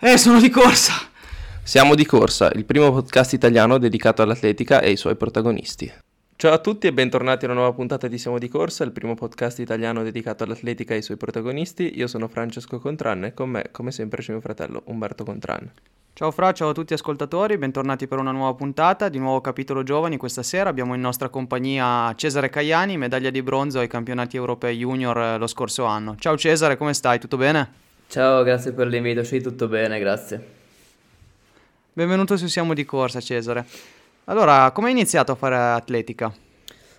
Eh, sono di corsa. Siamo di corsa, il primo podcast italiano dedicato all'atletica e ai suoi protagonisti. Ciao a tutti e bentornati a una nuova puntata di Siamo di Corsa, il primo podcast italiano dedicato all'atletica e ai suoi protagonisti. Io sono Francesco Contran e con me, come sempre, c'è mio fratello Umberto Contran. Ciao Fra, ciao a tutti ascoltatori, bentornati per una nuova puntata di nuovo capitolo giovani. Questa sera abbiamo in nostra compagnia Cesare Caiani, medaglia di bronzo ai campionati europei junior eh, lo scorso anno. Ciao Cesare, come stai? Tutto bene? Ciao, grazie per l'invito, sì, tutto bene, grazie. Benvenuto su Siamo di Corsa, Cesare. Allora, come hai iniziato a fare atletica?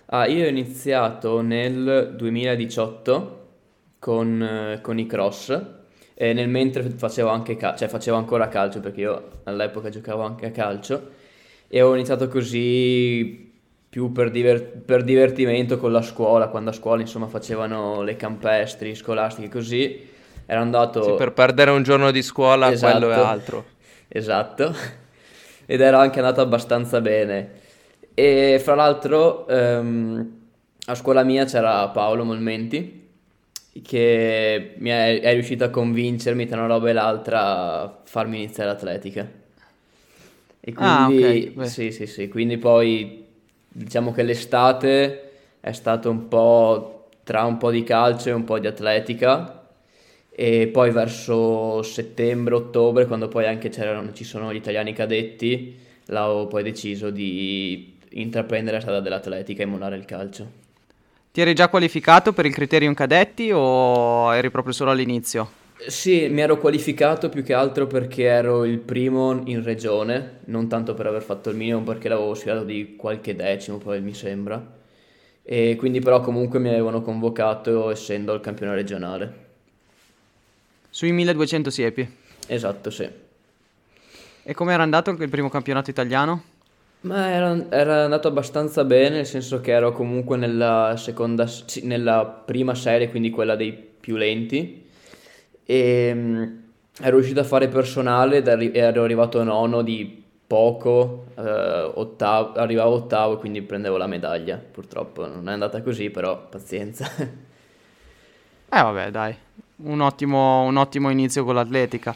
Ah, io ho iniziato nel 2018 con, eh, con i cross e nel mentre facevo anche cal- cioè facevo ancora calcio perché io all'epoca giocavo anche a calcio e ho iniziato così più per, diver- per divertimento con la scuola, quando a scuola insomma facevano le campestri scolastiche così Ero andato... Sì, per perdere un giorno di scuola, Esatto. quello e altro. Esatto, ed era anche andato abbastanza bene. E fra l'altro ehm, a scuola mia c'era Paolo Molmenti che mi è, è riuscito a convincermi tra una roba e l'altra a farmi iniziare l'atletica. E Ah, quindi, ok, beh. sì, sì, sì, quindi poi diciamo che l'estate è stato un po' tra un po' di calcio e un po' di atletica e poi verso settembre-ottobre, quando poi anche c'erano, ci sono gli italiani cadetti, là ho poi deciso di intraprendere la strada dell'atletica e mollare il calcio. Ti eri già qualificato per il criterium cadetti o eri proprio solo all'inizio? Sì, mi ero qualificato più che altro perché ero il primo in regione, non tanto per aver fatto il minimo, perché l'avevo sfilato di qualche decimo, poi mi sembra. E quindi però comunque mi avevano convocato essendo il campione regionale. Sui 1200 siepi. Esatto, sì. E come era andato il primo campionato italiano? Ma era, era andato abbastanza bene, nel senso che ero comunque nella seconda, nella prima serie, quindi quella dei più lenti. E mm, ero riuscito a fare personale ed ero arrivato nono di poco, eh, ottavo, arrivavo ottavo e quindi prendevo la medaglia. Purtroppo non è andata così, però pazienza. Eh vabbè, dai, un ottimo, un ottimo inizio con l'atletica.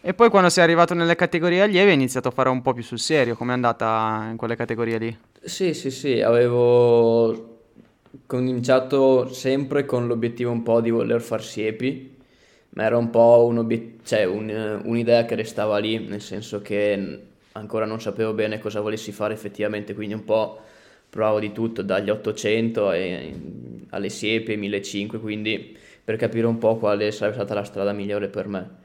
E poi quando sei arrivato nelle categorie allievi hai iniziato a fare un po' più sul serio, com'è andata in quelle categorie lì? Sì, sì, sì, avevo cominciato sempre con l'obiettivo un po' di voler far siepi, ma era un po' un obiet- cioè, un- un'idea che restava lì, nel senso che ancora non sapevo bene cosa volessi fare effettivamente, quindi un po' provavo di tutto, dagli 800 ai- alle siepi, ai 1500, quindi per capire un po' quale sarebbe stata la strada migliore per me.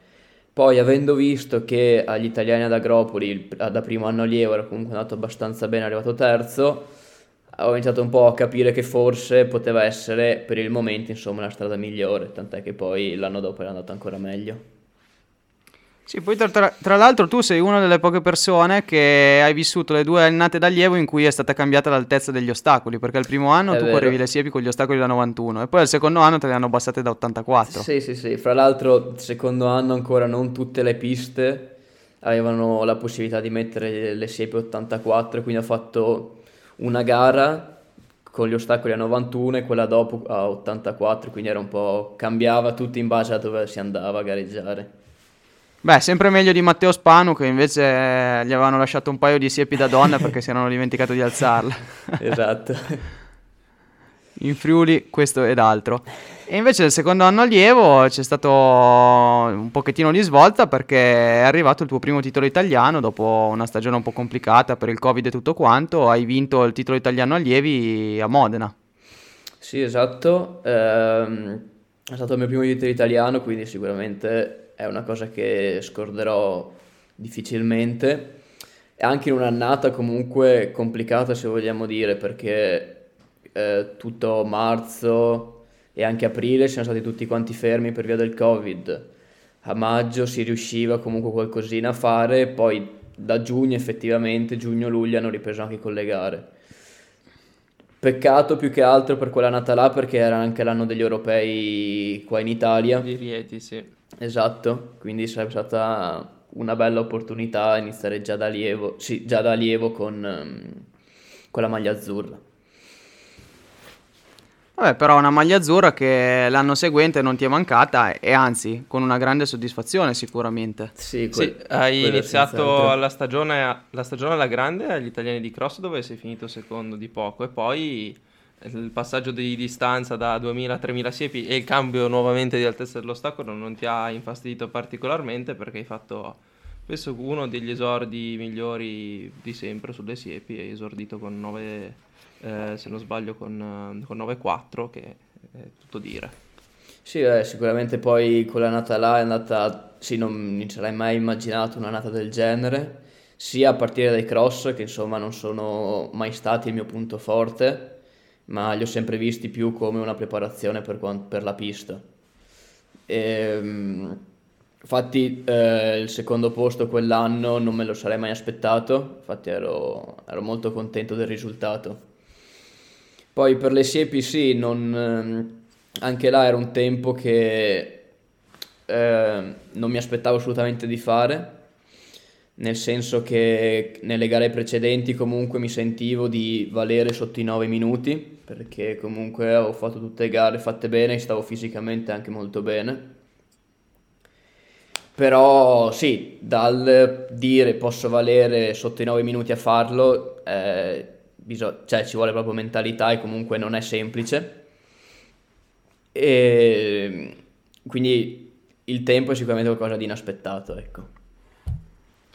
Poi, avendo visto che agli italiani ad Agropoli, da primo anno allievo, era comunque andato abbastanza bene, arrivato terzo, ho iniziato un po' a capire che forse poteva essere per il momento, insomma, la strada migliore, tant'è che poi l'anno dopo era andato ancora meglio. Sì, poi tra, tra- tra l'altro tu sei una delle poche persone che hai vissuto le due annate d'allievo in cui è stata cambiata l'altezza degli ostacoli, perché il primo anno È tu vero. correvi le siepi con gli ostacoli da 91 e poi al secondo anno te le hanno abbassate da 84. Sì, sì, sì. Fra l'altro, secondo anno ancora non tutte le piste avevano la possibilità di mettere le siepi 84, quindi ho fatto una gara con gli ostacoli a 91 e quella dopo a 84, quindi era un po' cambiava tutto in base a dove si andava a gareggiare. Beh, sempre meglio di Matteo Spanu che invece eh, gli avevano lasciato un paio di siepi da donna perché si erano dimenticato di alzarla. Esatto. in Friuli questo ed altro. E invece nel secondo anno allievo c'è stato un pochettino di svolta perché è arrivato il tuo primo titolo italiano dopo una stagione un po' complicata per il Covid e tutto quanto, hai vinto il titolo italiano allievi a Modena. Sì, esatto. Ehm, è stato il mio primo titolo italiano, quindi sicuramente è una cosa che scorderò difficilmente. E anche in un'annata comunque complicata, se vogliamo dire, perché eh, tutto marzo e anche aprile siamo stati tutti quanti fermi per via del Covid. a maggio si riusciva comunque qualcosina a fare, poi da giugno effettivamente, giugno-luglio hanno ripreso anche con le gare. Peccato più che altro per quella nata là perché era anche l'anno degli europei qua in Italia. Di Rieti, sì. Esatto, quindi sarebbe stata una bella opportunità iniziare già da allievo, sì, già da allievo con, um, con la maglia azzurra. Vabbè, però una maglia azzurra che l'anno seguente non ti è mancata e anzi con una grande soddisfazione sicuramente. Sì, que- sì hai iniziato la stagione, la stagione alla grande agli italiani di cross dove sei finito secondo di poco e poi il passaggio di distanza da 2000 a 3000 siepi e il cambio nuovamente di altezza dell'ostacolo non ti ha infastidito particolarmente perché hai fatto penso uno degli esordi migliori di sempre sulle siepi hai esordito con 9 eh, se non sbaglio con, con 9-4 che è tutto dire sì, eh, sicuramente poi quella nata là è andata, sì, non mi sarei mai immaginato una nata del genere, sia a partire dai cross, che insomma non sono mai stati il mio punto forte, ma li ho sempre visti più come una preparazione per, per la pista. E, ehm, infatti eh, il secondo posto quell'anno non me lo sarei mai aspettato, infatti ero, ero molto contento del risultato. Poi per le siepi sì, non, ehm, anche là era un tempo che eh, non mi aspettavo assolutamente di fare, nel senso che nelle gare precedenti comunque mi sentivo di valere sotto i 9 minuti perché comunque ho fatto tutte le gare fatte bene, stavo fisicamente anche molto bene. Però sì, dal dire posso valere sotto i 9 minuti a farlo, eh, bisog- cioè, ci vuole proprio mentalità e comunque non è semplice. E quindi il tempo è sicuramente qualcosa di inaspettato, ecco.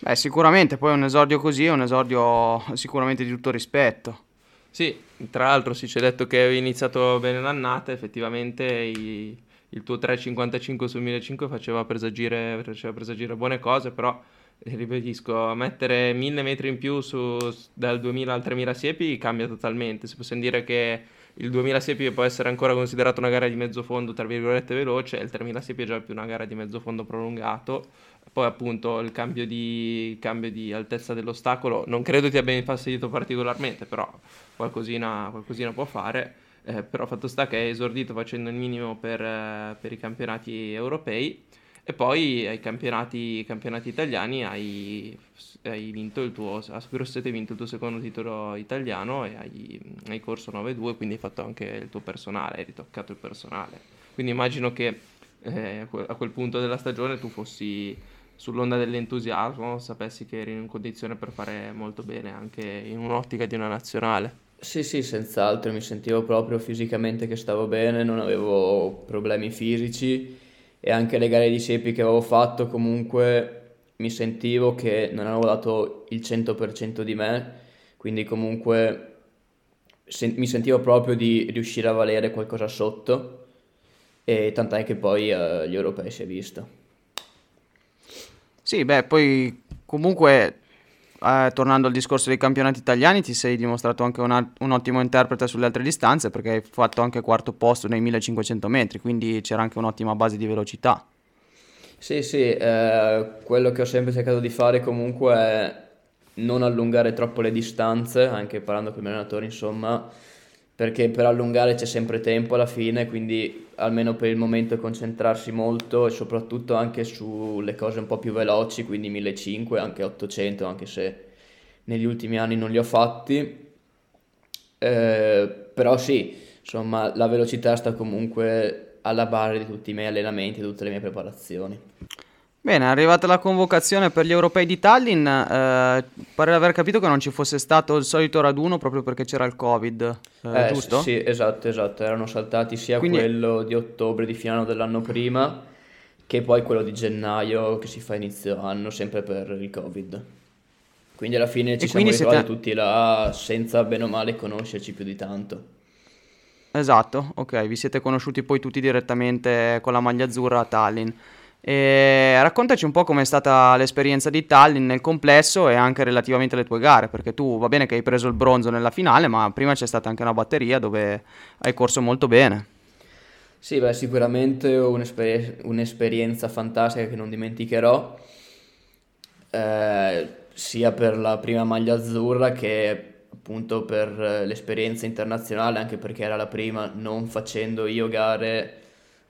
Beh, sicuramente, poi un esordio così è un esordio sicuramente di tutto rispetto. Sì, tra l'altro si ci è detto che avevi iniziato bene l'annata, effettivamente i, il tuo 3,55 su 1.500 faceva presagire, faceva presagire buone cose, però ripetisco, mettere 1000 metri in più su, dal 2000 al 3000 siepi cambia totalmente. Se possiamo dire che il 2000 siepi può essere ancora considerato una gara di mezzo fondo, tra virgolette, veloce, il 3000 siepi è già più una gara di mezzo fondo prolungato poi appunto il cambio di, cambio di altezza dell'ostacolo non credo ti abbia infastidito particolarmente, però qualcosina, qualcosina può fare. Eh, però fatto sta che hai esordito facendo il minimo per, eh, per i campionati europei e poi ai campionati, campionati italiani hai, hai, vinto il tuo, a Grosseto hai vinto il tuo secondo titolo italiano e hai, hai corso 9-2, quindi hai fatto anche il tuo personale, hai ritoccato il personale. Quindi immagino che eh, a quel punto della stagione tu fossi sull'onda dell'entusiasmo sapessi che eri in condizione per fare molto bene anche in un'ottica di una nazionale. Sì, sì, senz'altro, mi sentivo proprio fisicamente che stavo bene, non avevo problemi fisici e anche le gare di sepi che avevo fatto comunque mi sentivo che non avevo dato il 100% di me, quindi comunque sen- mi sentivo proprio di riuscire a valere qualcosa sotto e tant'è che poi uh, gli europei si è visto. Sì, beh, poi comunque eh, tornando al discorso dei campionati italiani, ti sei dimostrato anche una, un ottimo interprete sulle altre distanze perché hai fatto anche quarto posto nei 1500 metri, quindi c'era anche un'ottima base di velocità. Sì, sì, eh, quello che ho sempre cercato di fare comunque è non allungare troppo le distanze, anche parlando con i miei allenatori, insomma, perché per allungare c'è sempre tempo alla fine, quindi almeno per il momento concentrarsi molto e soprattutto anche sulle cose un po' più veloci, quindi 1500, anche 800, anche se negli ultimi anni non li ho fatti. Eh, però sì, insomma, la velocità sta comunque alla base di tutti i miei allenamenti, di tutte le mie preparazioni. Bene, è arrivata la convocazione per gli europei di Tallinn. Eh, pare aver capito che non ci fosse stato il solito raduno proprio perché c'era il Covid, eh, eh, giusto? Sì, esatto, esatto. Erano saltati sia Quindi... quello di ottobre di fine anno dell'anno prima che poi quello di gennaio che si fa inizio anno, sempre per il Covid. Quindi alla fine ci e siamo ritrovati siete... tutti là senza bene o male conoscerci più di tanto. Esatto, ok, vi siete conosciuti poi tutti direttamente con la maglia azzurra a Tallinn. E raccontaci un po' com'è stata l'esperienza di Tallinn nel complesso e anche relativamente alle tue gare, perché tu va bene che hai preso il bronzo nella finale, ma prima c'è stata anche una batteria dove hai corso molto bene. Sì, beh, sicuramente un'esper- un'esperienza fantastica che non dimenticherò, eh, sia per la prima maglia azzurra che appunto per l'esperienza internazionale, anche perché era la prima, non facendo io gare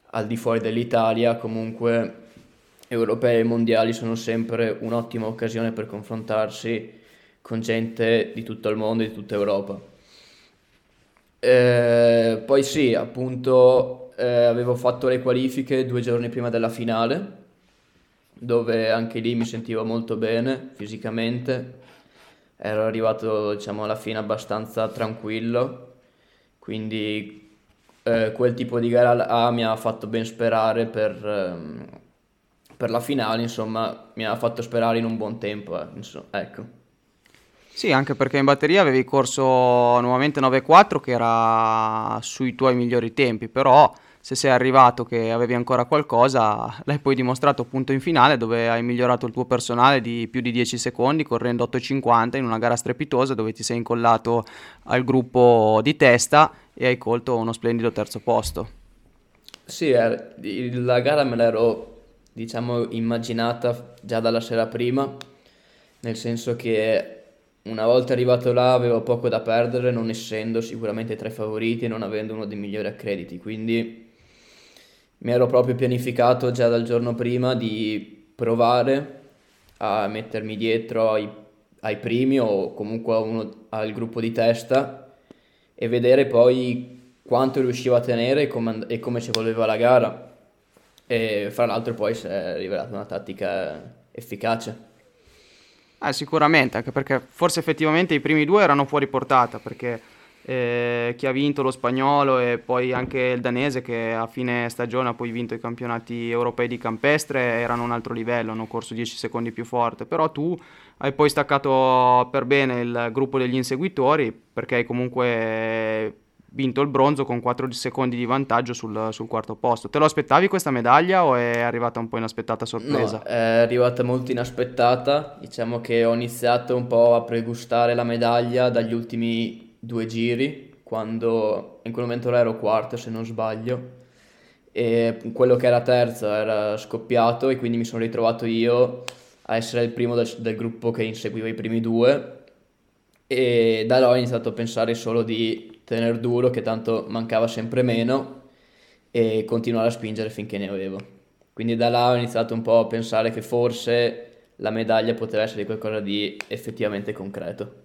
al di fuori dell'Italia, comunque europei e mondiali sono sempre un'ottima occasione per confrontarsi con gente di tutto il mondo e di tutta Europa. Eh, poi sì, appunto eh, avevo fatto le qualifiche due giorni prima della finale, dove anche lì mi sentivo molto bene fisicamente. Ero arrivato, diciamo, alla fine abbastanza tranquillo, quindi eh, quel tipo di gara A mi ha fatto ben sperare per, ehm, per la finale, insomma, mi ha fatto sperare in un buon tempo, eh, insomma, ecco. Sì, anche perché in batteria avevi corso nuovamente 9-4 che era sui tuoi migliori tempi, però se sei arrivato che avevi ancora qualcosa, l'hai poi dimostrato appunto in finale dove hai migliorato il tuo personale di più di 10 secondi correndo 8,50 in una gara strepitosa dove ti sei incollato al gruppo di testa e hai colto uno splendido terzo posto. Sì, eh, la gara me l'ero diciamo immaginata già dalla sera prima, nel senso che una volta arrivato là avevo poco da perdere, non essendo sicuramente tra i favoriti e non avendo uno dei migliori accrediti, quindi mi ero proprio pianificato già dal giorno prima di provare a mettermi dietro ai, ai primi o comunque uno, al gruppo di testa e vedere poi quanto riuscivo a tenere e come, e come ci voleva la gara. E fra l'altro poi si è rivelata una tattica efficace. Eh, sicuramente, anche perché forse effettivamente i primi due erano fuori portata, perché eh, chi ha vinto lo spagnolo e poi anche il danese che a fine stagione ha poi vinto i campionati europei di campestre erano un altro livello, hanno corso 10 secondi più forte, però tu hai poi staccato per bene il gruppo degli inseguitori perché hai comunque vinto il bronzo con 4 secondi di vantaggio sul, sul, quarto posto. Te lo aspettavi questa medaglia o è arrivata un po' inaspettata sorpresa? No, è arrivata molto inaspettata, diciamo che ho iniziato un po' a pregustare la medaglia dagli ultimi due giri, quando in quel momento ero quarto se non sbaglio, e quello che era terzo era scoppiato e quindi mi sono ritrovato io a essere il primo del, del gruppo che inseguiva i primi due e da là ho iniziato a pensare solo di tenere duro che tanto mancava sempre meno e continuare a spingere finché ne avevo. Quindi da là ho iniziato un po' a pensare che forse la medaglia poteva essere qualcosa di effettivamente concreto.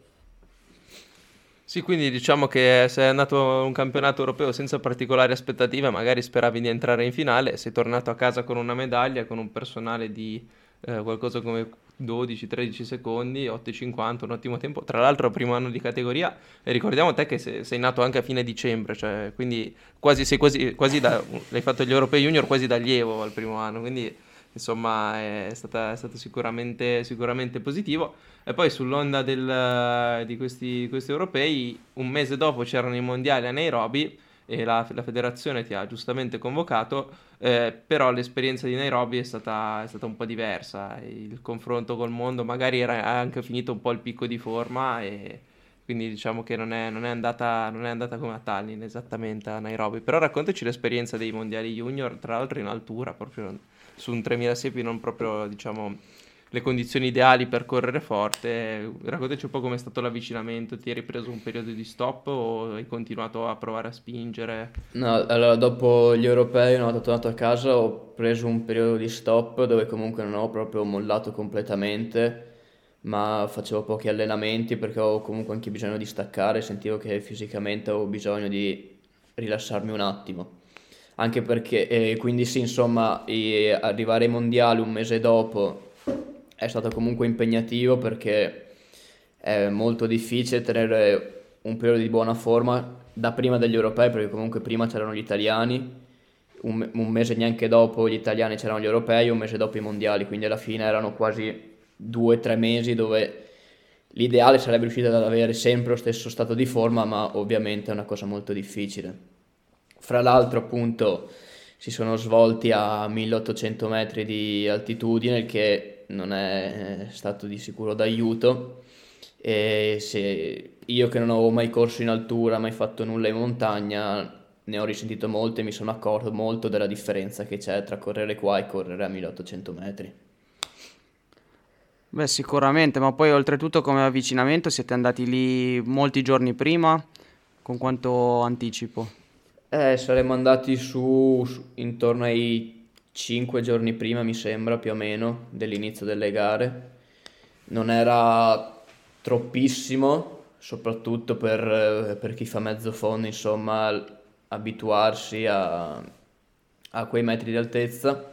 Sì, quindi diciamo che sei andato a un campionato europeo senza particolari aspettative, magari speravi di entrare in finale, sei tornato a casa con una medaglia, con un personale di eh, qualcosa come 12-13 secondi, 8,50, un ottimo tempo. Tra l'altro primo anno di categoria e ricordiamo te che sei, sei nato anche a fine dicembre, cioè quindi quasi, sei quasi, quasi da, hai fatto gli europei junior quasi da allievo al primo anno, quindi insomma è, stata, è stato sicuramente, sicuramente, positivo. E poi sull'onda del, di questi, questi, europei, un mese dopo c'erano i mondiali a Nairobi e la, la federazione ti ha giustamente convocato, eh, però l'esperienza di Nairobi è stata, è stata, un po' diversa, il confronto col mondo magari era anche finito un po' il picco di forma e quindi diciamo che non è, non, è andata, non è, andata, come a Tallinn esattamente a Nairobi. Però raccontaci l'esperienza dei mondiali junior, tra l'altro in altura, proprio su un 3000 siepi non proprio diciamo le condizioni ideali per correre forte. Raccontaci un po' com'è stato l'avvicinamento, ti eri preso un periodo di stop o hai continuato a provare a spingere? No, allora dopo gli europei, una volta tornato a casa, ho preso un periodo di stop dove comunque non ho proprio mollato completamente ma facevo pochi allenamenti perché ho comunque anche bisogno di staccare, sentivo che fisicamente avevo bisogno di rilassarmi un attimo. Anche perché, eh, quindi sì, insomma, eh, arrivare ai mondiali un mese dopo è stato comunque impegnativo perché è molto difficile tenere un periodo di buona forma da prima degli europei, perché comunque prima c'erano gli italiani, un, un mese neanche dopo gli italiani c'erano gli europei, un mese dopo i mondiali, quindi alla fine erano quasi due o tre mesi dove l'ideale sarebbe riuscito ad avere sempre lo stesso stato di forma, ma ovviamente è una cosa molto difficile. Fra l'altro, appunto, si sono svolti a 1800 metri di altitudine, che non è stato di sicuro d'aiuto. E se io che non avevo mai corso in altura, mai fatto nulla in montagna, ne ho risentito molte e mi sono accorto molto della differenza che c'è tra correre qua e correre a 1800 metri. Beh, sicuramente, ma poi oltretutto come avvicinamento siete andati lì molti giorni prima, con quanto anticipo? Eh, saremmo andati su, su intorno ai 5 giorni prima, mi sembra, più o meno, dell'inizio delle gare. Non era troppissimo, soprattutto per, per chi fa mezzo fondo, insomma, abituarsi a, a quei metri di altezza.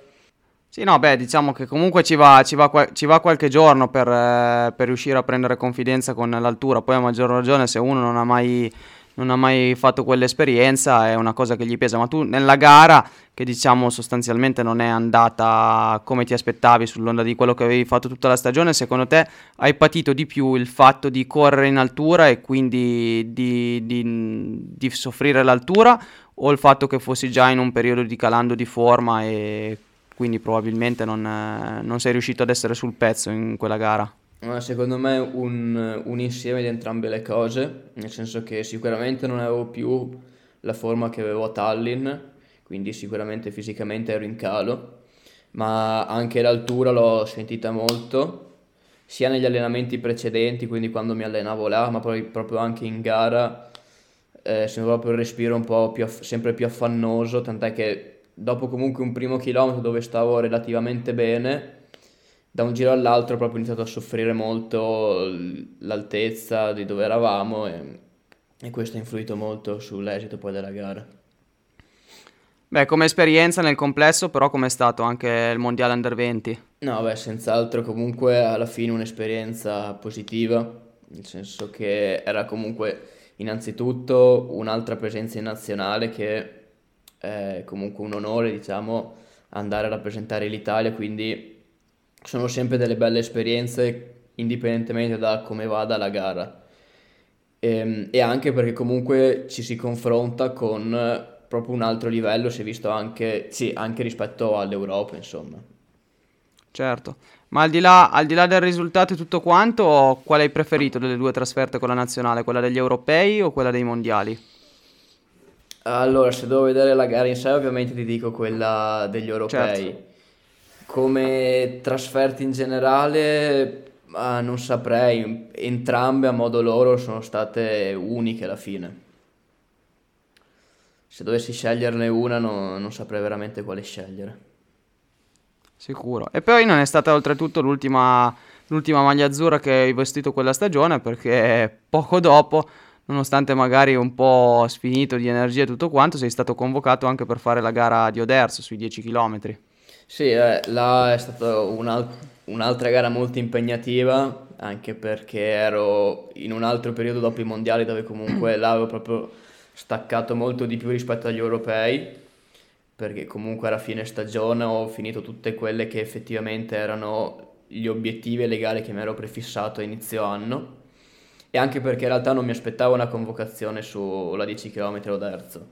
Sì, no, beh, diciamo che comunque ci va, ci va, ci va qualche giorno per, eh, per, riuscire a prendere confidenza con l'altura, poi a maggior ragione se uno non ha mai, non ha mai fatto quell'esperienza è una cosa che gli pesa, ma tu nella gara, che diciamo sostanzialmente non è andata come ti aspettavi sull'onda di quello che avevi fatto tutta la stagione, secondo te hai patito di più il fatto di correre in altura e quindi di, di, di soffrire l'altura o il fatto che fossi già in un periodo di calando di forma e quindi probabilmente non, non sei riuscito ad essere sul pezzo in quella gara. Secondo me un, un insieme di entrambe le cose, nel senso che sicuramente non avevo più la forma che avevo a Tallinn, quindi sicuramente fisicamente ero in calo, ma anche l'altura l'ho sentita molto, sia negli allenamenti precedenti, quindi quando mi allenavo là, ma poi proprio anche in gara, eh, sembra proprio il respiro un po' più, sempre più affannoso, tant'è che dopo comunque un primo chilometro dove stavo relativamente bene, da un giro all'altro ho proprio iniziato a soffrire molto l'altezza di dove eravamo e, e questo ha influito molto sull'esito poi della gara. Beh, come esperienza nel complesso, però com'è stato anche il Mondiale Under 20? No, beh, senz'altro comunque alla fine un'esperienza positiva, nel senso che era comunque innanzitutto un'altra presenza in nazionale che è comunque un onore, diciamo, andare a rappresentare l'Italia, quindi sono sempre delle belle esperienze indipendentemente da come vada la gara. E, ehm, e anche perché comunque ci si confronta con proprio un altro livello, si è visto anche, sì, anche rispetto all'Europa, insomma. Certo, ma al di, là, al di là del risultato e tutto quanto, quale hai preferito delle due trasferte con la nazionale, quella degli europei o quella dei mondiali? Allora, se devo vedere la gara in sé, ovviamente ti dico quella degli europei. Certo. Come trasferti in generale, ah, non saprei, entrambe a modo loro sono state uniche alla fine. Se dovessi sceglierne una, no, non saprei veramente quale scegliere. Sicuro. E poi non è stata oltretutto l'ultima, l'ultima maglia azzurra che hai vestito quella stagione, perché poco dopo nonostante magari un po' sfinito di energia e tutto quanto, sei stato convocato anche per fare la gara di Oderzo sui 10 km. Sì, eh, là è stata un'al- un'altra gara molto impegnativa, anche perché ero in un altro periodo dopo i mondiali dove comunque là avevo proprio staccato molto di più rispetto agli europei, perché comunque era fine stagione ho finito tutte quelle che effettivamente erano gli obiettivi e le gare che mi ero prefissato a inizio anno e anche perché in realtà non mi aspettavo una convocazione sulla 10 km o terzo.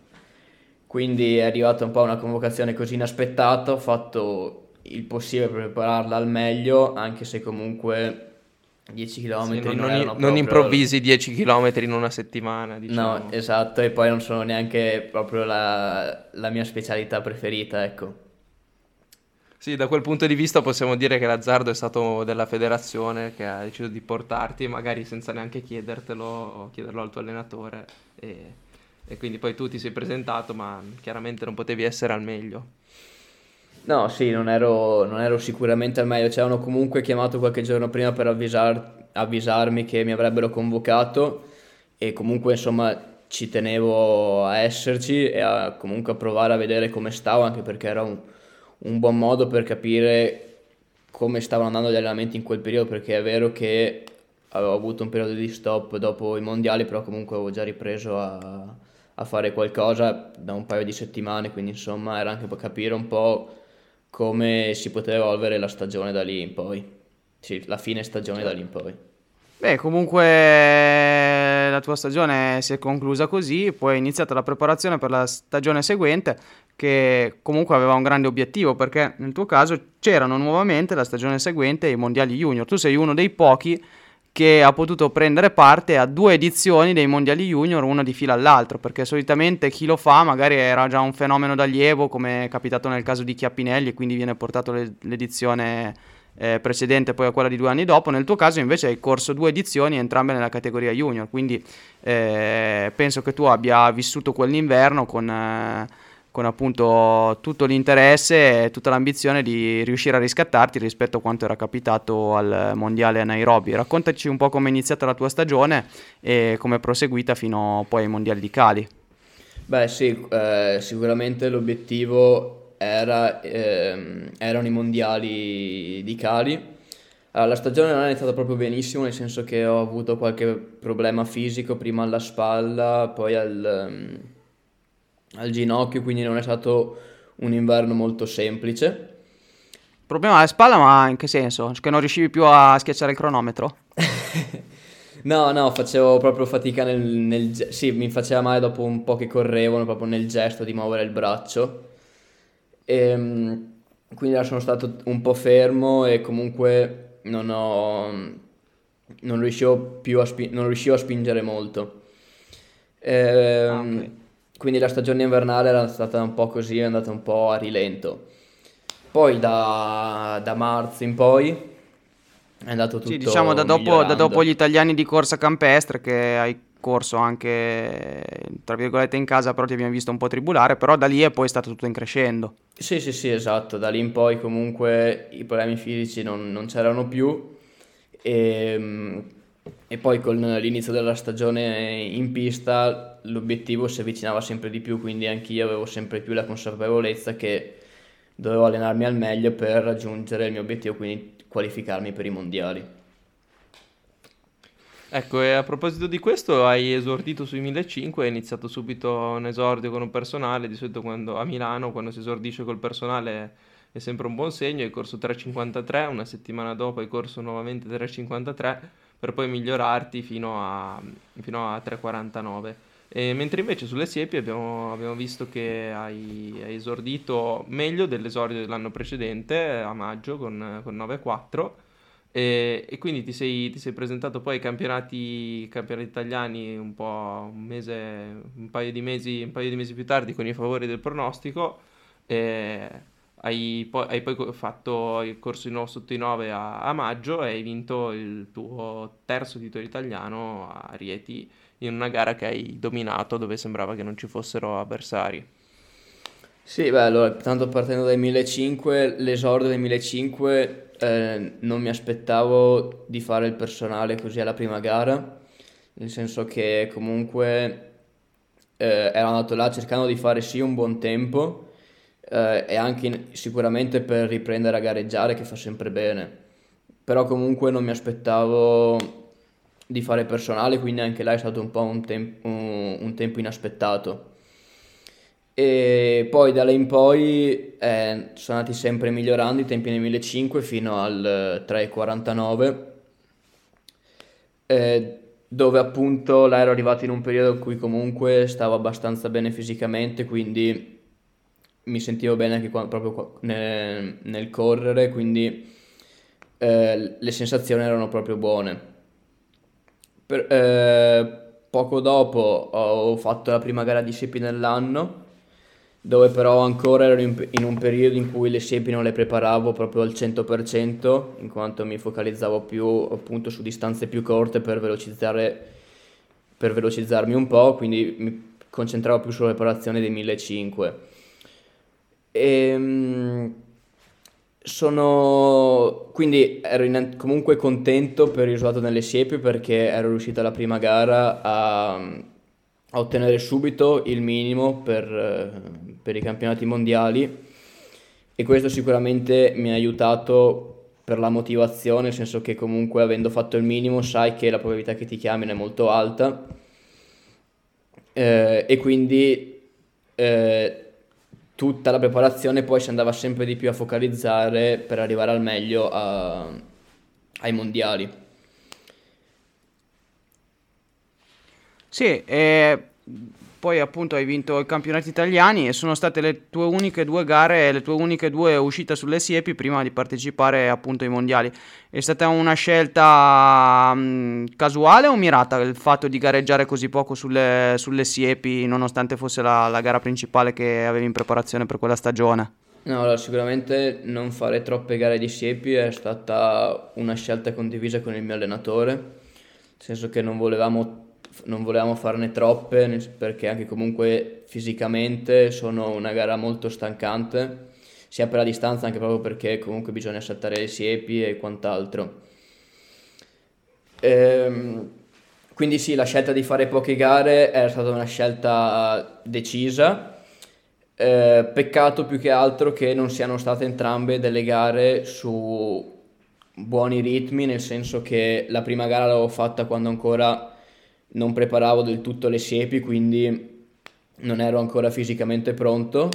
Quindi è arrivata un po' una convocazione così inaspettata, ho fatto il possibile per prepararla al meglio, anche se comunque 10 km sì, non, non, non, non improvvisi 10 km in una settimana. Diciamo. No, esatto, e poi non sono neanche proprio la, la mia specialità preferita, ecco. Sì, da quel punto di vista possiamo dire che l'azzardo è stato della federazione che ha deciso di portarti, magari senza neanche chiedertelo o chiederlo al tuo allenatore. E, e quindi poi tu ti sei presentato, ma chiaramente non potevi essere al meglio. No, sì, non ero, non ero sicuramente al meglio. Ci avevano comunque chiamato qualche giorno prima per avvisar, avvisarmi che mi avrebbero convocato e comunque insomma ci tenevo a esserci e a comunque a provare a vedere come stavo, anche perché era un un buon modo per capire come stavano andando gli allenamenti in quel periodo, perché è vero che avevo avuto un periodo di stop dopo i mondiali, però comunque avevo già ripreso a, a fare qualcosa da un paio di settimane, quindi insomma era anche per capire un po' come si poteva evolvere la stagione da lì in poi, sì, la fine stagione da lì in poi. Beh, comunque la tua stagione si è conclusa così, poi è iniziata la preparazione per la stagione seguente, che comunque aveva un grande obiettivo, perché nel tuo caso c'erano nuovamente la stagione seguente i mondiali junior. Tu sei uno dei pochi che ha potuto prendere parte a due edizioni dei mondiali junior, uno di fila all'altro, perché solitamente chi lo fa magari era già un fenomeno d'allievo, come è capitato nel caso di Chiappinelli, e quindi viene portato l'edizione eh, precedente poi a quella di due anni dopo. Nel tuo caso invece hai corso due edizioni, entrambe nella categoria junior, quindi eh, penso che tu abbia vissuto quell'inverno con... Eh, con appunto tutto l'interesse e tutta l'ambizione di riuscire a riscattarti rispetto a quanto era capitato al mondiale a Nairobi. Raccontaci un po' come è iniziata la tua stagione e come è proseguita fino poi ai mondiali di Cali. Beh sì, eh, sicuramente l'obiettivo era, ehm, erano i mondiali di Cali. Allora, la stagione non è iniziata proprio benissimo, nel senso che ho avuto qualche problema fisico, prima alla spalla, poi al... Um, al ginocchio, quindi non è stato un inverno molto semplice. Problema alla spalla, ma in che senso? Che non riuscivi più a schiacciare il cronometro? no, no, facevo proprio fatica nel, nel... Sì, mi faceva male dopo un po' che correvano, proprio nel gesto di muovere il braccio. E, ehm, quindi sono stato un po' fermo e comunque non ho... Non riuscivo più a, spi... non riuscivo a spingere molto. E, ehm, ah, okay quindi la stagione invernale era stata un po' così, è andata un po' a rilento. Poi da, da marzo in poi è andato tutto Sì, diciamo da dopo, da dopo, gli italiani di corsa campestre che hai corso anche tra virgolette in casa, però ti abbiamo visto un po' tribulare, però da lì è poi stato tutto in crescendo. Sì, sì, sì, esatto, da lì in poi comunque i problemi fisici non, non c'erano più e, ehm, e poi con l'inizio della stagione in pista l'obiettivo si avvicinava sempre di più, quindi anch'io avevo sempre più la consapevolezza che dovevo allenarmi al meglio per raggiungere il mio obiettivo, quindi qualificarmi per i mondiali. Ecco, e a proposito di questo, hai esordito sui 1500 hai iniziato subito un esordio con un personale, di solito quando, a Milano quando si esordisce col personale è sempre un buon segno, hai corso 3.53, una settimana dopo hai corso nuovamente 3.53 per poi migliorarti fino a, fino a 3.49. E mentre invece sulle siepi abbiamo, abbiamo visto che hai, hai, esordito meglio dell'esordio dell'anno precedente, a maggio, con, con 9-4. E, e, quindi ti sei, ti sei, presentato poi ai campionati, campionati italiani un un mese, un paio di mesi, un paio di mesi più tardi con i favori del pronostico. E hai poi, hai poi fatto il corso di nuovo sotto i 9 a, a maggio e hai vinto il tuo terzo titolo italiano a Rieti in una gara che hai dominato dove sembrava che non ci fossero avversari. Sì, beh, allora, tanto partendo dai 1500, l'esordio dei 1500 eh, non mi aspettavo di fare il personale così alla prima gara, nel senso che comunque eh, ero andato là cercando di fare sì un buon tempo eh, e anche in, sicuramente per riprendere a gareggiare che fa sempre bene, però comunque non mi aspettavo di fare personale, quindi anche là è stato un po' un, tem- un, un tempo inaspettato. E poi da lì in poi eh, sono andati sempre migliorando i tempi nel 1500 fino al 3.49, eh, dove appunto là ero arrivato in un periodo in cui comunque stavo abbastanza bene fisicamente, quindi mi sentivo bene anche quando, proprio nel, nel correre, quindi eh, le sensazioni erano proprio buone. Per, eh, poco dopo ho fatto la prima gara di siepi nell'anno, dove però ancora ero in, in, un periodo in cui le siepi non le preparavo proprio al 100%, in quanto mi focalizzavo più appunto su distanze più corte per velocizzare per velocizzarmi un po', quindi mi concentravo più sulla preparazione dei 1500. E, ehm, sono quindi ero in... comunque contento per il risultato nelle siepi perché ero riuscito alla prima gara a, a ottenere subito il minimo per, per, i campionati mondiali e questo sicuramente mi ha aiutato per la motivazione, nel senso che comunque avendo fatto il minimo sai che la probabilità che ti chiamino è molto alta eh, e quindi eh, tutta la preparazione poi si andava sempre di più a focalizzare per arrivare al meglio a, ai mondiali. Sì, e poi appunto hai vinto i campionati italiani e sono state le tue uniche due gare, le tue uniche due uscite sulle siepi prima di partecipare appunto ai mondiali. È stata una scelta mh, mm, casuale o mirata il fatto di gareggiare così poco sulle, sulle siepi nonostante fosse la, la gara principale che avevi in preparazione per quella stagione? No, allora, sicuramente non fare troppe gare di siepi è stata una scelta condivisa con il mio allenatore, nel senso che non volevamo, non volevamo farne troppe perché anche comunque fisicamente sono una gara molto stancante, sia per la distanza anche proprio perché comunque bisogna saltare le siepi e quant'altro. Ehm, quindi sì, la scelta di fare poche gare era stata una scelta decisa eh, peccato più che altro che non siano state entrambe delle gare su buoni ritmi, nel senso che la prima gara l'avevo fatta quando ancora non preparavo del tutto le siepi, quindi non ero ancora fisicamente pronto.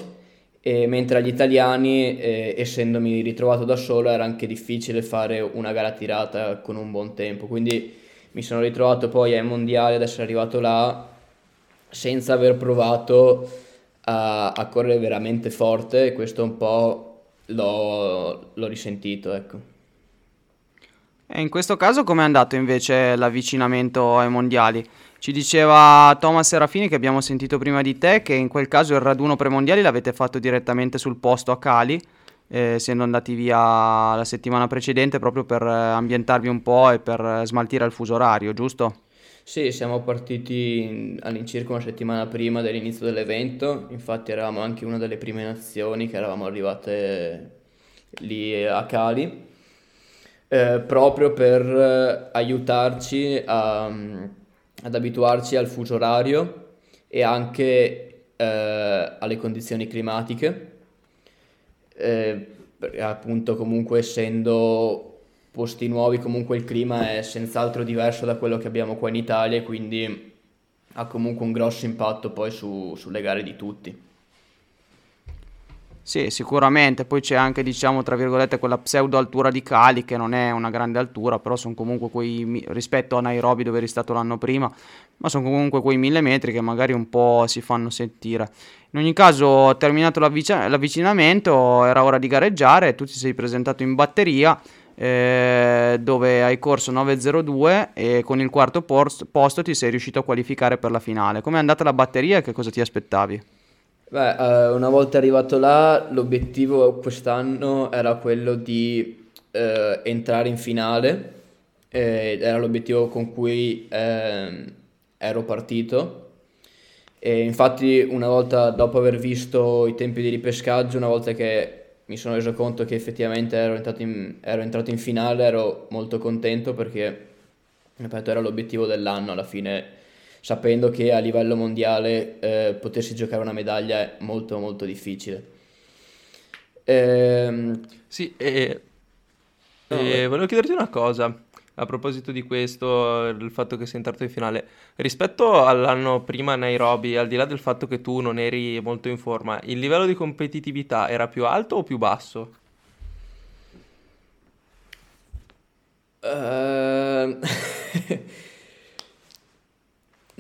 E mentre agli italiani, eh, essendomi ritrovato da solo, era anche difficile fare una gara tirata con un buon tempo. Quindi mi sono ritrovato poi ai mondiali ad essere arrivato là senza aver provato a, a correre veramente forte e questo un po' l'ho, l'ho risentito, ecco. E in questo caso com'è andato invece l'avvicinamento ai mondiali? Ci diceva Thomas Serafini che abbiamo sentito prima di te che in quel caso il raduno premondiali l'avete fatto direttamente sul posto a Cali, eh, essendo andati via la settimana precedente proprio per eh, ambientarvi un po' e per eh, smaltire il fuso orario, giusto? Sì, siamo partiti all'incirca una settimana prima dell'inizio dell'evento, infatti eravamo anche una delle prime nazioni che eravamo arrivate lì a Cali, eh, proprio per eh, aiutarci a, ad abituarci al fuso orario e anche eh, alle condizioni climatiche, eh, appunto comunque essendo posti nuovi, comunque il clima è senz'altro diverso da quello che abbiamo qua in Italia e quindi ha comunque un grosso impatto poi su, sulle gare di tutti. Sì, sicuramente, poi c'è anche, diciamo, tra virgolette, quella pseudo altura di Cali, che non è una grande altura, però sono comunque quei, rispetto a Nairobi dove eri stato l'anno prima, ma sono comunque quei mille metri che magari un po' si fanno sentire. In ogni caso, terminato l'avvic- l'avvicinamento, era ora di gareggiare, tu ti sei presentato in batteria, eh, dove hai corso 9.02 e con il quarto post- posto ti sei riuscito a qualificare per la finale. Come è andata la batteria e che cosa ti aspettavi? Beh, eh, una volta arrivato là, l'obiettivo quest'anno era quello di eh, entrare in finale, era l'obiettivo con cui ehm, ero partito. E infatti, una volta dopo aver visto i tempi di ripescaggio, una volta che mi sono reso conto che effettivamente ero entrato in, ero entrato in finale, ero molto contento perché, ripeto, era l'obiettivo dell'anno alla fine, sapendo che a livello mondiale eh, potersi giocare una medaglia è molto molto difficile. Ehm... Sì, e, no, e volevo chiederti una cosa a proposito di questo, il fatto che sei entrato in finale, rispetto all'anno prima a Nairobi, al di là del fatto che tu non eri molto in forma, il livello di competitività era più alto o più basso? Uh...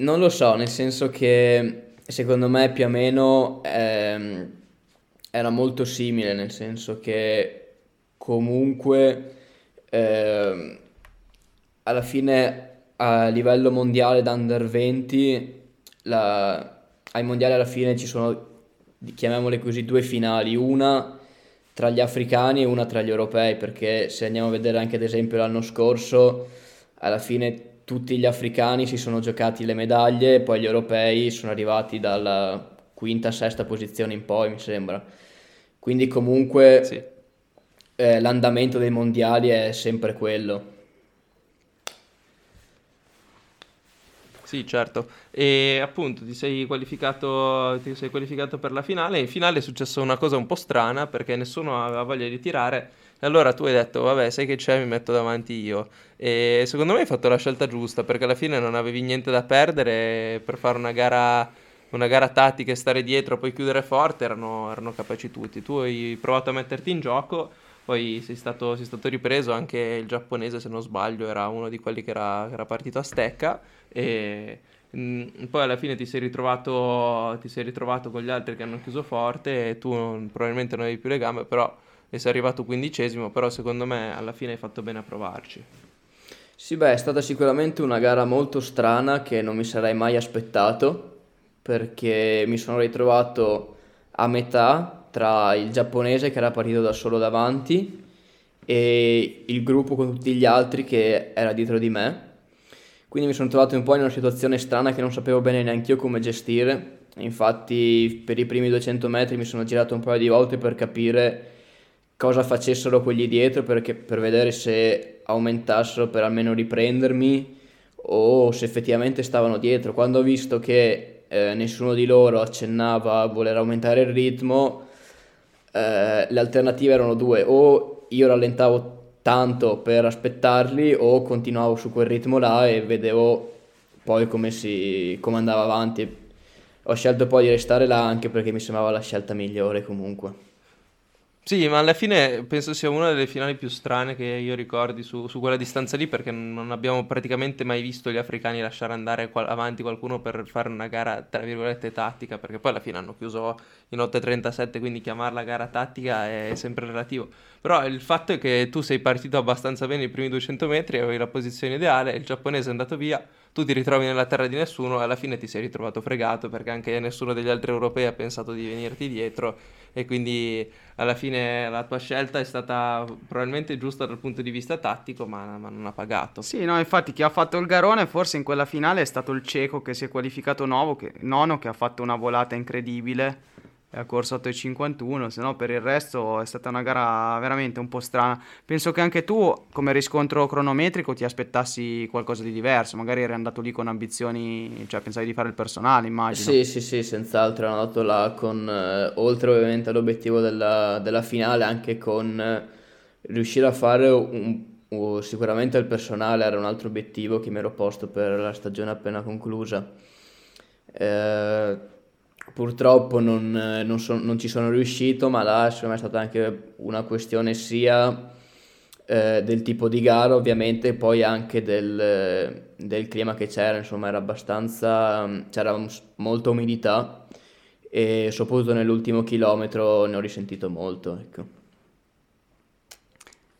non lo so, nel senso che secondo me più o meno ehm, era molto simile, nel senso che comunque... Ehm, alla fine a livello mondiale da under 20, la, ai mondiali alla fine ci sono, chiamiamole così, due finali, una tra gli africani e una tra gli europei, perché se andiamo a vedere anche ad esempio l'anno scorso, alla fine tutti gli africani si sono giocati le medaglie, poi gli europei sono arrivati dalla quinta, sesta posizione in poi, mi sembra. Quindi comunque sì. eh, l'andamento dei mondiali è sempre quello. Sì, certo. E appunto ti sei qualificato, ti sei qualificato per la finale. In finale è successa una cosa un po' strana perché nessuno aveva voglia di tirare. E allora tu hai detto, vabbè, sai che c'è, mi metto davanti io. E secondo me hai fatto la scelta giusta perché alla fine non avevi niente da perdere per fare una gara, una gara tattica e stare dietro, poi chiudere forte, erano, erano capaci tutti. Tu hai provato a metterti in gioco poi sei stato, sei stato, ripreso anche il giapponese, se non sbaglio, era uno di quelli che era, era partito a stecca e, Mm, poi alla fine ti sei, ritrovato, ti sei ritrovato con gli altri che hanno chiuso forte e tu non, probabilmente non avevi più le gambe, però e sei arrivato quindicesimo, però secondo me alla fine hai fatto bene a provarci. Sì, beh, è stata sicuramente una gara molto strana che non mi sarei mai aspettato, perché mi sono ritrovato a metà tra il giapponese che era partito da solo davanti e il gruppo con tutti gli altri che era dietro di me. Quindi mi sono trovato un po' in una situazione strana che non sapevo bene neanche io come gestire. Infatti per i primi 200 metri mi sono girato un paio di volte per capire cosa facessero quelli dietro perché, per vedere se aumentassero per almeno riprendermi o se effettivamente stavano dietro. Quando ho visto che eh, nessuno di loro accennava a voler aumentare il ritmo, eh, le alternative erano due, o io rallentavo tanto per aspettarli o continuavo su quel ritmo là e vedevo poi come, si, come andava avanti. Ho scelto poi di restare là anche perché mi sembrava la scelta migliore comunque. Sì, ma alla fine penso sia una delle finali più strane che io ricordi su, su quella distanza lì perché non abbiamo praticamente mai visto gli africani lasciare andare qual- avanti qualcuno per fare una gara tra virgolette tattica perché poi alla fine hanno chiuso in 8.37 quindi chiamarla gara tattica è sempre relativo. Però il fatto è che tu sei partito abbastanza bene i primi 200 metri, avevi la posizione ideale, il giapponese è andato via tu ti ritrovi nella terra di nessuno e alla fine ti sei ritrovato fregato perché anche nessuno degli altri europei ha pensato di venirti dietro e quindi alla fine la tua scelta è stata probabilmente giusta dal punto di vista tattico ma, ma non ha pagato. Sì, no, infatti chi ha fatto il garone forse in quella finale è stato il cieco che si è qualificato nuovo, che, nono, che ha fatto una volata incredibile ha corso 8,51, se no per il resto è stata una gara veramente un po' strana. Penso che anche tu, come riscontro cronometrico, ti aspettassi qualcosa di diverso, magari eri andato lì con ambizioni, cioè pensavi di fare il personale, immagino. Sì, sì, sì, senz'altro ero andato là con, eh, oltre ovviamente all'obiettivo della, della finale, anche con eh, riuscire a fare un, un, sicuramente il personale era un altro obiettivo che mi ero posto per la stagione appena conclusa. Eh, Purtroppo non, non, son, non, ci sono riuscito, ma là secondo me è stata anche una questione sia eh, del tipo di gara ovviamente, poi anche del, del clima che c'era, insomma era abbastanza, c'era molta umidità e soprattutto nell'ultimo chilometro ne ho risentito molto. Ecco.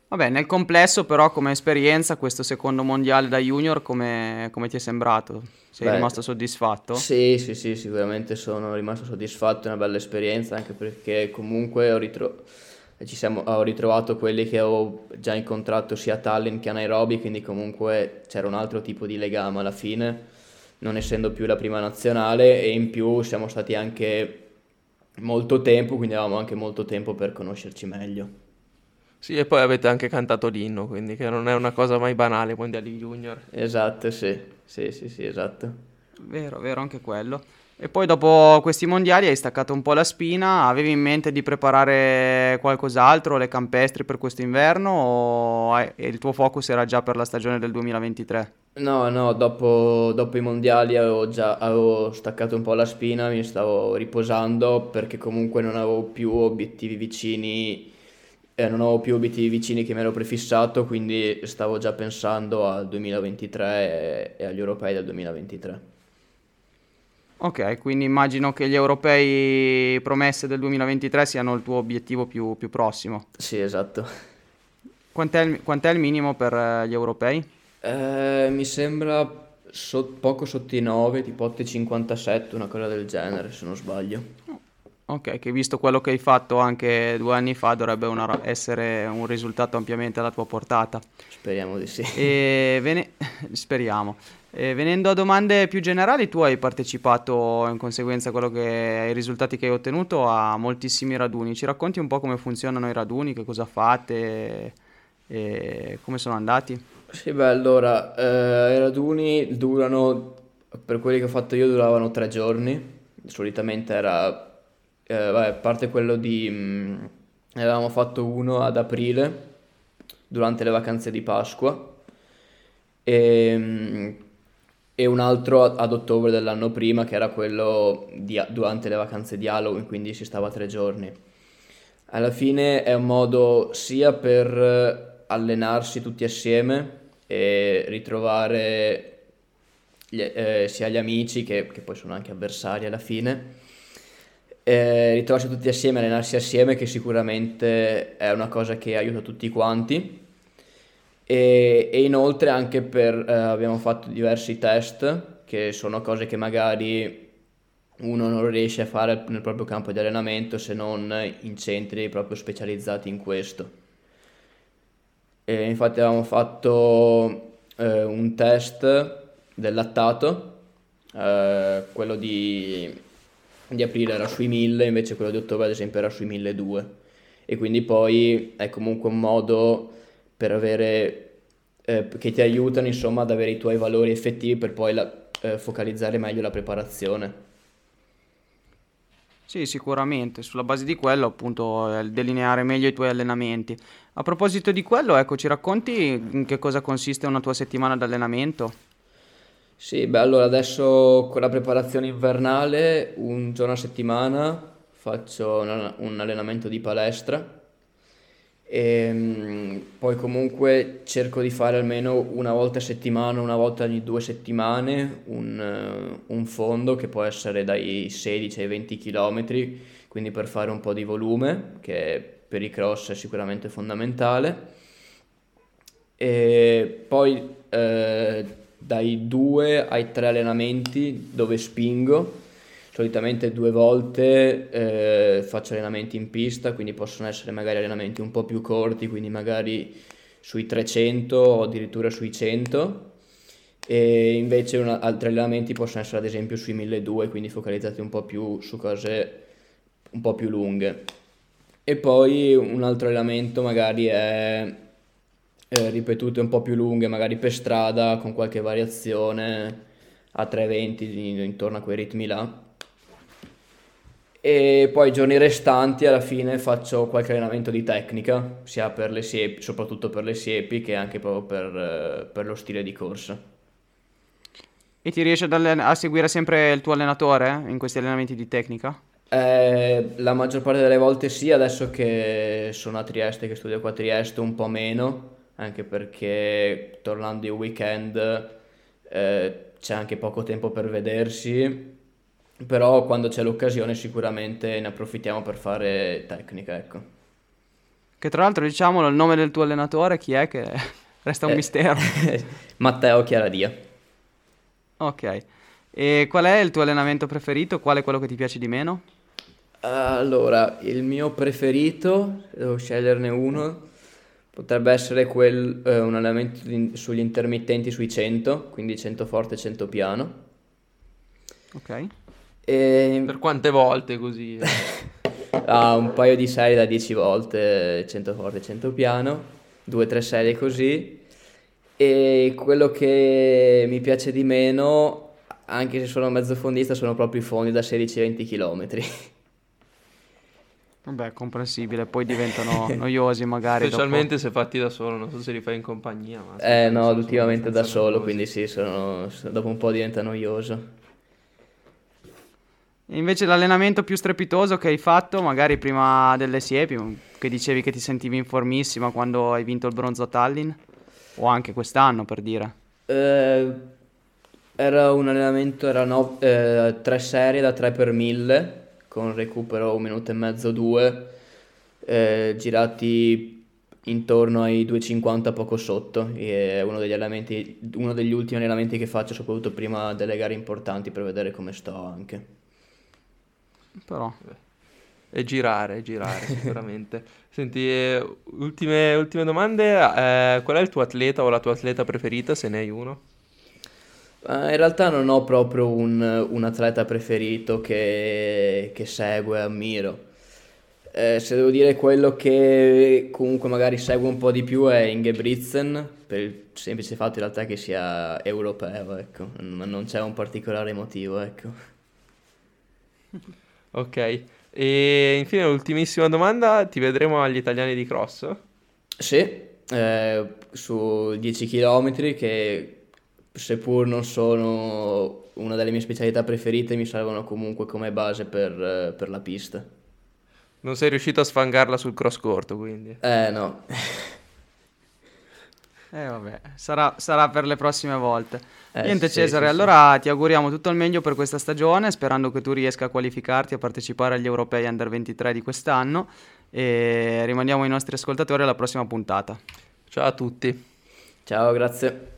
Vabbè, nel complesso però come esperienza questo secondo mondiale da junior come, come ti è sembrato? Sei Beh, rimasto soddisfatto? Sì, sì, sì, sicuramente sono rimasto soddisfatto, è una bella esperienza anche perché comunque ho, ritro- siamo, ho ritrovato quelli che ho già incontrato sia a Tallinn che a Nairobi, quindi comunque c'era un altro tipo di legame alla fine, non essendo più la prima nazionale e in più siamo stati anche molto tempo, quindi avevamo anche molto tempo per conoscerci meglio. Sì, e poi avete anche cantato l'inno, quindi che non è una cosa mai banale, mondiali junior. Esatto, sì, sì, sì, sì, esatto. Vero, vero, anche quello. E poi dopo questi mondiali hai staccato un po' la spina, avevi in mente di preparare qualcos'altro, le campestri per questo inverno o il tuo focus era già per la stagione del 2023? No, no, dopo, dopo i mondiali avevo già avevo staccato un po' la spina, mi stavo riposando perché comunque non avevo più obiettivi vicini eh, non avevo più obiettivi vicini che mi ero prefissato, quindi stavo già pensando al 2023 e, e agli europei del 2023. Ok, quindi immagino che gli europei promesse del 2023 siano il tuo obiettivo più, più prossimo. Sì, esatto. Quant'è il, quant'è il minimo per eh, gli europei? Eh, mi sembra so, poco sotto i 9, tipo 8,57, una cosa del genere, se non sbaglio. Ok, che visto quello che hai fatto anche due anni fa dovrebbe una, essere un risultato ampiamente alla tua portata. Speriamo di sì. E vene... Speriamo. E venendo a domande più generali, tu hai partecipato in conseguenza a quello che, ai risultati che hai ottenuto a moltissimi raduni. Ci racconti un po' come funzionano i raduni, che cosa fate e come sono andati? Sì, beh, allora, eh, i raduni durano, per quelli che ho fatto io, duravano tre giorni. Solitamente era eh, vabbè, a parte quello di... Mh, mm, ne avevamo fatto uno ad aprile, durante le vacanze di Pasqua, e, mm, e un altro ad ottobre dell'anno prima, che era quello di, durante le vacanze di Halloween, quindi si stava tre giorni. Alla fine è un modo sia per allenarsi tutti assieme e ritrovare gli- eh, sia gli amici che, che poi sono anche avversari alla fine. Eh, ritrovarsi tutti assieme, allenarsi assieme, che sicuramente è una cosa che aiuta tutti quanti. E, e inoltre anche per, eh, abbiamo fatto diversi test, che sono cose che magari uno non riesce a fare nel proprio campo di allenamento se non in centri proprio specializzati in questo. E infatti avevamo fatto eh, un test del lattato, eh, quello di, di aprile era sui 1000, invece quello di ottobre ad esempio era sui 1200 e quindi poi è comunque un modo per avere eh, che ti aiutano insomma ad avere i tuoi valori effettivi per poi la, eh, focalizzare meglio la preparazione. Sì, sicuramente, sulla base di quello appunto eh, delineare meglio i tuoi allenamenti. A proposito di quello, ecco, ci racconti in che cosa consiste una tua settimana di allenamento? Sì, beh, allora adesso con la preparazione invernale, un giorno a settimana faccio un, un allenamento di palestra e mm, poi comunque cerco di fare almeno una volta a settimana, una volta ogni due settimane un, eh, un fondo che può essere dai 16 ai 20 km, quindi per fare un po' di volume, che per i cross è sicuramente fondamentale. E poi eh, dai due ai tre allenamenti dove spingo solitamente due volte eh, faccio allenamenti in pista, quindi possono essere magari allenamenti un po' più corti, quindi magari sui 300 o addirittura sui 100 e invece una, altri allenamenti possono essere ad esempio sui 1200, quindi focalizzati un po' più su cose un po' più lunghe. E poi un altro allenamento magari è eh, ripetute un po' più lunghe, magari per strada con qualche variazione a 320 intorno a quei ritmi là e poi i giorni restanti alla fine faccio qualche allenamento di tecnica, sia per le siepi, soprattutto per le siepi che anche proprio per, eh, per lo stile di corsa. E ti riesci allen- a seguire sempre il tuo allenatore in questi allenamenti di tecnica? Eh, la maggior parte delle volte sì, adesso che sono a Trieste, che studio qua a Trieste, un po' meno, anche perché tornando in weekend eh, c'è anche poco tempo per vedersi però quando c'è l'occasione sicuramente ne approfittiamo per fare tecnica, ecco. Che tra l'altro diciamolo, il nome del tuo allenatore chi è che resta un eh, mistero? Matteo Chiaradia. Ok. E qual è il tuo allenamento preferito? Qual è quello che ti piace di meno? Allora, il mio preferito, devo sceglierne uno, potrebbe essere quel, eh, un allenamento di, sugli intermittenti sui 100, quindi 100 forte e 100 piano. Ok. E... Per quante volte così? ah, un paio di serie da 10 volte, 100 forte, 100 piano, 2-3 serie così. E quello che mi piace di meno, anche se sono mezzo fondista, sono proprio i fondi da 16-20 km. Vabbè, comprensibile, poi diventano noiosi magari. Specialmente dopo. se fatti da solo, non so se li fai in compagnia. Ma eh no, ultimamente da solo, noiosi. quindi sì, sono, dopo un po' diventa noioso. Invece l'allenamento più strepitoso che hai fatto, magari prima delle siepi, che dicevi che ti sentivi in formissima quando hai vinto il bronzo a Tallinn, o anche quest'anno per dire. Eh, era un allenamento, erano eh, tre serie da 3 per 1000 con recupero un minuto e mezzo, due, eh, girati intorno ai 2,50 poco sotto. È uno degli, uno degli ultimi allenamenti che faccio, soprattutto prima delle gare importanti per vedere come sto anche. Però... E girare, e girare sicuramente. Senti, eh, ultime, ultime, domande. Eh, qual è il tuo atleta o la tua atleta preferita, se ne hai uno? Uh, in realtà non ho proprio un, un atleta preferito che, che seguo e ammiro. Eh, se devo dire quello che comunque magari seguo un po' di più è Ingebrigtsen, per il semplice fatto in realtà che sia europeo, ecco, ma non c'è un particolare motivo, ecco. Ok. E infine l'ultimissima domanda, ti vedremo agli italiani di cross? Sì, eh, su 10 km che seppur non sono una delle mie specialità preferite mi servono comunque come base per, per la pista. Non sei riuscito a sfangarla sul cross corto quindi? Eh no. Eh vabbè, sarà, sarà per le prossime volte. Eh, Niente sì, Cesare, sì, sì. allora ti auguriamo tutto il meglio per questa stagione, sperando che tu riesca a qualificarti a partecipare agli europei under 23 di quest'anno e rimaniamo ai nostri ascoltatori alla prossima puntata. Ciao a tutti. Ciao, grazie.